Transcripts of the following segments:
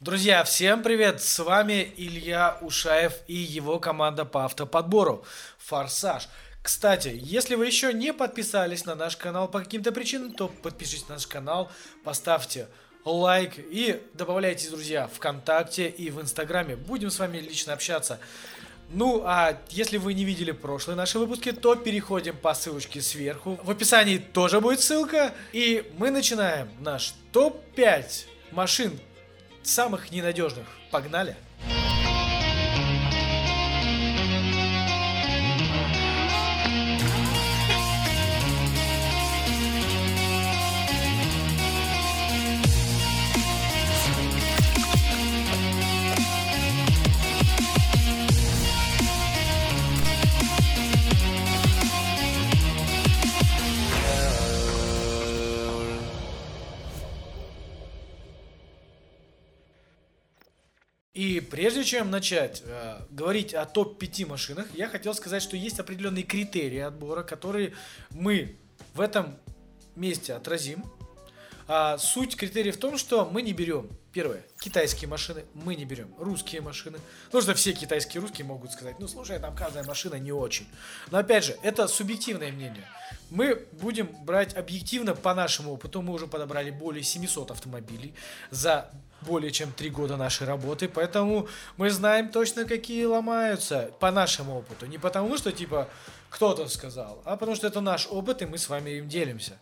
Друзья, всем привет! С вами Илья Ушаев и его команда по автоподбору «Форсаж». Кстати, если вы еще не подписались на наш канал по каким-то причинам, то подпишитесь на наш канал, поставьте лайк и добавляйтесь, друзья, ВКонтакте и в Инстаграме. Будем с вами лично общаться. Ну, а если вы не видели прошлые наши выпуски, то переходим по ссылочке сверху. В описании тоже будет ссылка. И мы начинаем наш топ-5 машин самых ненадежных. Погнали! И прежде чем начать э, говорить о топ-5 машинах, я хотел сказать, что есть определенные критерии отбора, которые мы в этом месте отразим. А суть критерия в том, что мы не берем, первое, китайские машины, мы не берем русские машины. Ну, что все китайские русские могут сказать, ну, слушай, там каждая машина не очень. Но, опять же, это субъективное мнение. Мы будем брать объективно по нашему опыту. Мы уже подобрали более 700 автомобилей за более чем три года нашей работы, поэтому мы знаем точно, какие ломаются по нашему опыту. Не потому, что типа кто-то сказал, а потому что это наш опыт, и мы с вами им делимся.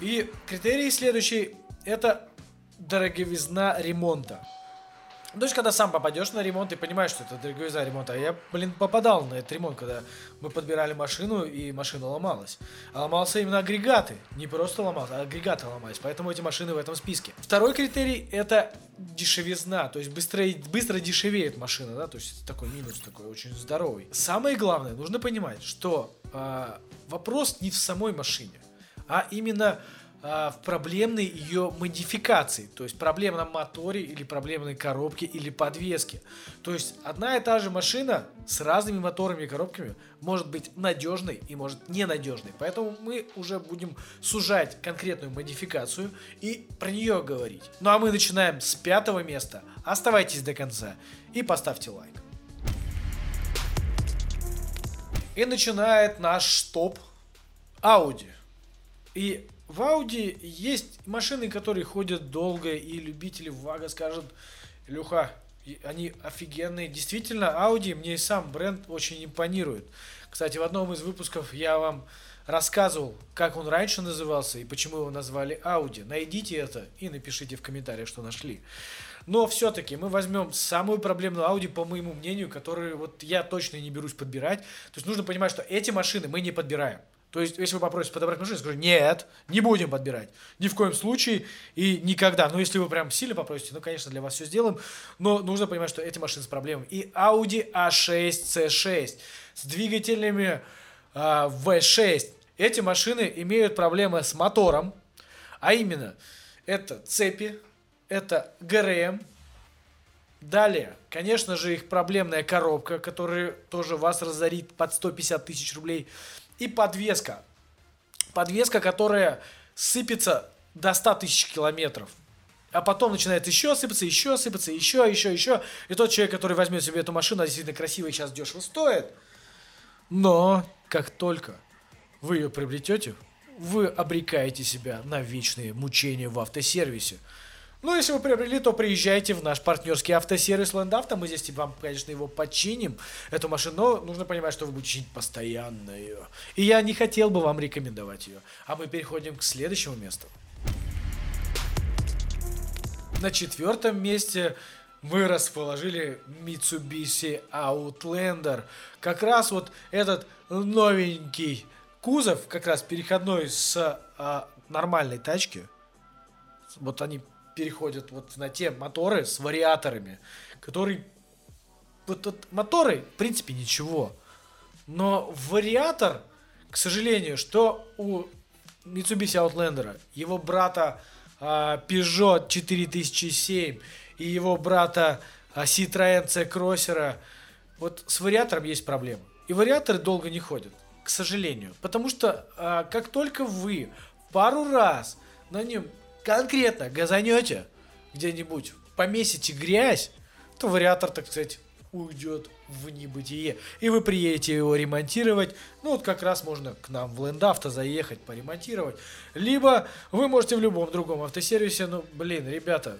И критерий следующий – это дороговизна ремонта. Ну, то есть, когда сам попадешь на ремонт и понимаешь, что это дороговизна ремонта. А я, блин, попадал на этот ремонт, когда мы подбирали машину, и машина ломалась. А ломался именно агрегаты. Не просто ломался, а агрегаты ломались. Поэтому эти машины в этом списке. Второй критерий – это дешевизна. То есть, быстро, быстро дешевеет машина, да, то есть, такой минус такой очень здоровый. Самое главное, нужно понимать, что э, вопрос не в самой машине, а именно в проблемной ее модификации, то есть проблемном моторе или проблемной коробке или подвеске. То есть одна и та же машина с разными моторами и коробками может быть надежной и может ненадежной. Поэтому мы уже будем сужать конкретную модификацию и про нее говорить. Ну а мы начинаем с пятого места. Оставайтесь до конца и поставьте лайк. И начинает наш топ Audi. И в Audi есть машины, которые ходят долго, и любители ВАГа скажут, Илюха, они офигенные. Действительно, Audi мне и сам бренд очень импонирует. Кстати, в одном из выпусков я вам рассказывал, как он раньше назывался и почему его назвали Audi. Найдите это и напишите в комментариях, что нашли. Но все-таки мы возьмем самую проблемную Audi, по моему мнению, которую вот я точно не берусь подбирать. То есть нужно понимать, что эти машины мы не подбираем. То есть, если вы попросите подобрать машину, я скажу, нет, не будем подбирать. Ни в коем случае и никогда. Но если вы прям сильно попросите, ну, конечно, для вас все сделаем. Но нужно понимать, что эти машины с проблемами. И Audi A6, C6 с двигателями э, V6. Эти машины имеют проблемы с мотором. А именно, это цепи, это ГРМ, Далее, конечно же, их проблемная коробка, которая тоже вас разорит под 150 тысяч рублей и подвеска. Подвеска, которая сыпется до 100 тысяч километров. А потом начинает еще сыпаться, еще сыпаться, еще, еще, еще. И тот человек, который возьмет себе эту машину, действительно красивая, сейчас дешево стоит. Но как только вы ее приобретете, вы обрекаете себя на вечные мучения в автосервисе. Ну, если вы приобрели, то приезжайте в наш партнерский автосервис Лендавто. Мы здесь вам, конечно, его починим, эту машину, но нужно понимать, что вы будете чинить постоянно ее. И я не хотел бы вам рекомендовать ее. А мы переходим к следующему месту. На четвертом месте мы расположили Mitsubishi Outlander. Как раз вот этот новенький кузов, как раз переходной с а, нормальной тачки. Вот они переходят вот на те моторы с вариаторами, которые... Вот, вот моторы, в принципе, ничего. Но вариатор, к сожалению, что у Mitsubishi Outlander, его брата а, Peugeot 4007 и его брата а, Citroën C-Crosser, вот с вариатором есть проблема. И вариаторы долго не ходят, к сожалению. Потому что а, как только вы пару раз на нем конкретно газанете где-нибудь помесите грязь, то вариатор, так сказать, уйдет в небытие. И вы приедете его ремонтировать. Ну, вот как раз можно к нам в Лендавто заехать, поремонтировать. Либо вы можете в любом другом автосервисе. Ну, блин, ребята,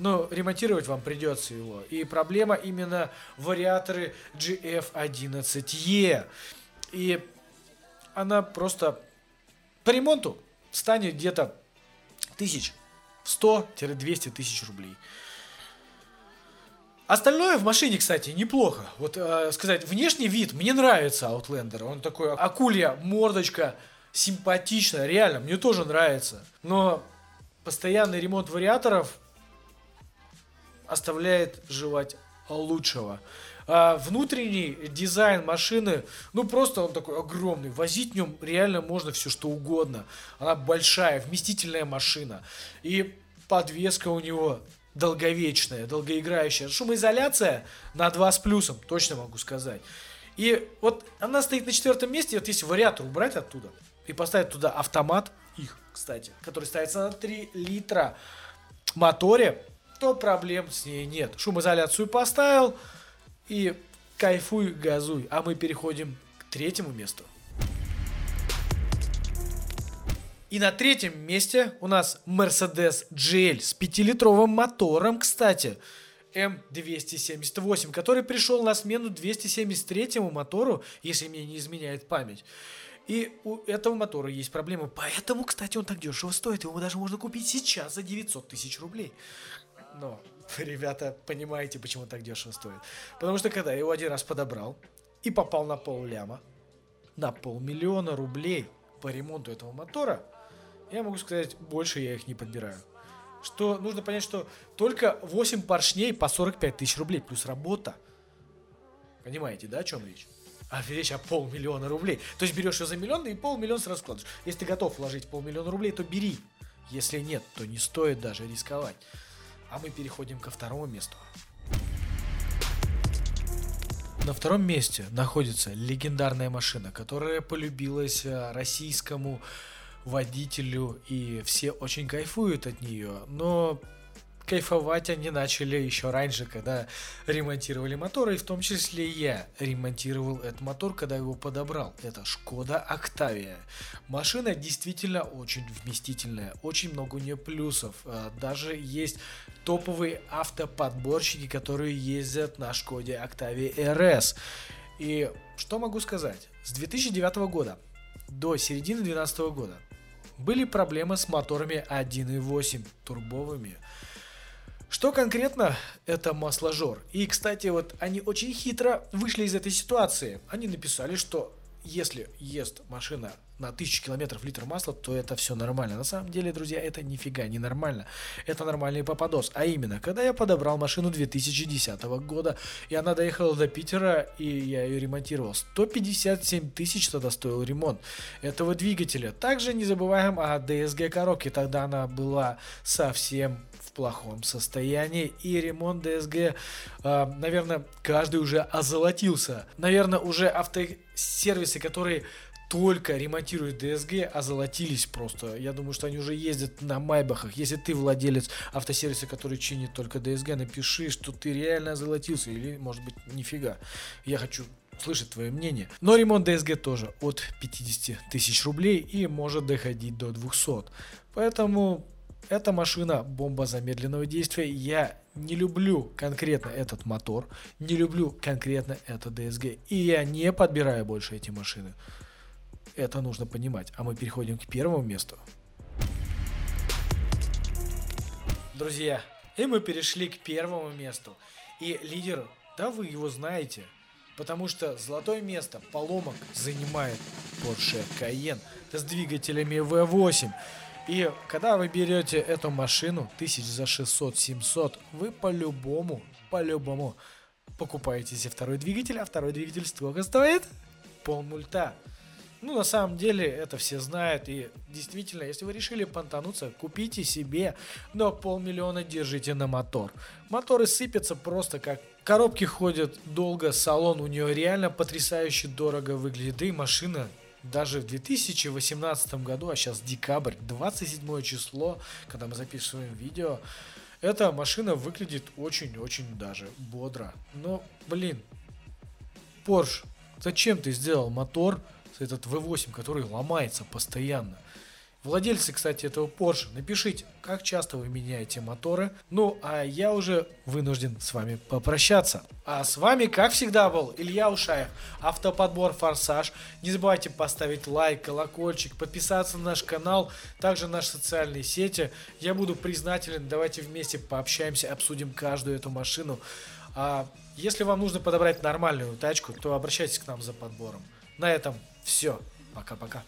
но ремонтировать вам придется его. И проблема именно вариаторы GF11E. И она просто по ремонту станет где-то тысяч 100-200 тысяч рублей. Остальное в машине, кстати, неплохо. Вот э, сказать, внешний вид мне нравится Outlander. Он такой акулья, мордочка, симпатичная, реально, мне тоже нравится. Но постоянный ремонт вариаторов оставляет желать лучшего. А внутренний дизайн машины, ну просто он такой огромный. Возить в нем реально можно все что угодно. Она большая, вместительная машина. И подвеска у него долговечная, долгоиграющая. Шумоизоляция на 2 с плюсом, точно могу сказать. И вот она стоит на четвертом месте, вот если вариатор убрать оттуда и поставить туда автомат, их, кстати, который ставится на 3 литра моторе, то проблем с ней нет. Шумоизоляцию поставил и кайфуй, газуй. А мы переходим к третьему месту. И на третьем месте у нас Mercedes GL с 5-литровым мотором, кстати. М278, который пришел на смену 273-му мотору, если мне не изменяет память. И у этого мотора есть проблемы. Поэтому, кстати, он так дешево стоит. Его даже можно купить сейчас за 900 тысяч рублей. Но ребята, понимаете, почему так дешево стоит. Потому что когда я его один раз подобрал и попал на пол ляма, на полмиллиона рублей по ремонту этого мотора, я могу сказать, больше я их не подбираю. Что нужно понять, что только 8 поршней по 45 тысяч рублей плюс работа. Понимаете, да, о чем речь? А речь о полмиллиона рублей. То есть берешь ее за миллион и полмиллиона сразу складываешь. Если ты готов вложить полмиллиона рублей, то бери. Если нет, то не стоит даже рисковать. А мы переходим ко второму месту. На втором месте находится легендарная машина, которая полюбилась э, российскому водителю, и все очень кайфуют от нее. Но кайфовать они начали еще раньше, когда ремонтировали моторы, и в том числе я ремонтировал этот мотор, когда его подобрал. Это Шкода Октавия. Машина действительно очень вместительная, очень много у нее плюсов. А, даже есть топовые автоподборщики, которые ездят на Шкоде Октавия RS. И что могу сказать? С 2009 года до середины 2012 года были проблемы с моторами 1.8 турбовыми. Что конкретно? Это масложор. И, кстати, вот они очень хитро вышли из этой ситуации. Они написали, что если ест машина на 1000 километров литр масла, то это все нормально. На самом деле, друзья, это нифига не нормально. Это нормальный попадос. А именно, когда я подобрал машину 2010 года, и она доехала до Питера, и я ее ремонтировал. 157 тысяч тогда стоил ремонт этого двигателя. Также не забываем о DSG коробке. Тогда она была совсем в плохом состоянии. И ремонт DSG, э, а, наверное, каждый уже озолотился. Наверное, уже автосервисы, которые только ремонтируют DSG, озолотились просто. Я думаю, что они уже ездят на Майбахах. Если ты владелец автосервиса, который чинит только DSG, напиши, что ты реально озолотился. Или, может быть, нифига. Я хочу слышать твое мнение. Но ремонт DSG тоже от 50 тысяч рублей и может доходить до 200. Поэтому эта машина бомба замедленного действия. Я не люблю конкретно этот мотор, не люблю конкретно это DSG. И я не подбираю больше эти машины. Это нужно понимать. А мы переходим к первому месту. Друзья, и мы перешли к первому месту. И лидер, да вы его знаете, потому что золотое место поломок занимает Porsche Cayenne с двигателями V8. И когда вы берете эту машину тысяч за 600-700, вы по-любому, по-любому покупаете себе второй двигатель, а второй двигатель сколько стоит? Пол мульта. Ну, на самом деле, это все знают. И действительно, если вы решили понтануться, купите себе, но полмиллиона держите на мотор. Моторы сыпятся просто как коробки ходят долго, салон у нее реально потрясающе дорого выглядит. Да и машина даже в 2018 году, а сейчас декабрь, 27 число, когда мы записываем видео, эта машина выглядит очень-очень даже бодро. Но, блин, Porsche, зачем ты сделал мотор, этот V8, который ломается постоянно? Владельцы, кстати, этого Porsche, напишите, как часто вы меняете моторы. Ну, а я уже вынужден с вами попрощаться. А с вами, как всегда, был Илья Ушаев, автоподбор Форсаж. Не забывайте поставить лайк, колокольчик, подписаться на наш канал, также наши социальные сети. Я буду признателен, давайте вместе пообщаемся, обсудим каждую эту машину. А если вам нужно подобрать нормальную тачку, то обращайтесь к нам за подбором. На этом все, пока-пока.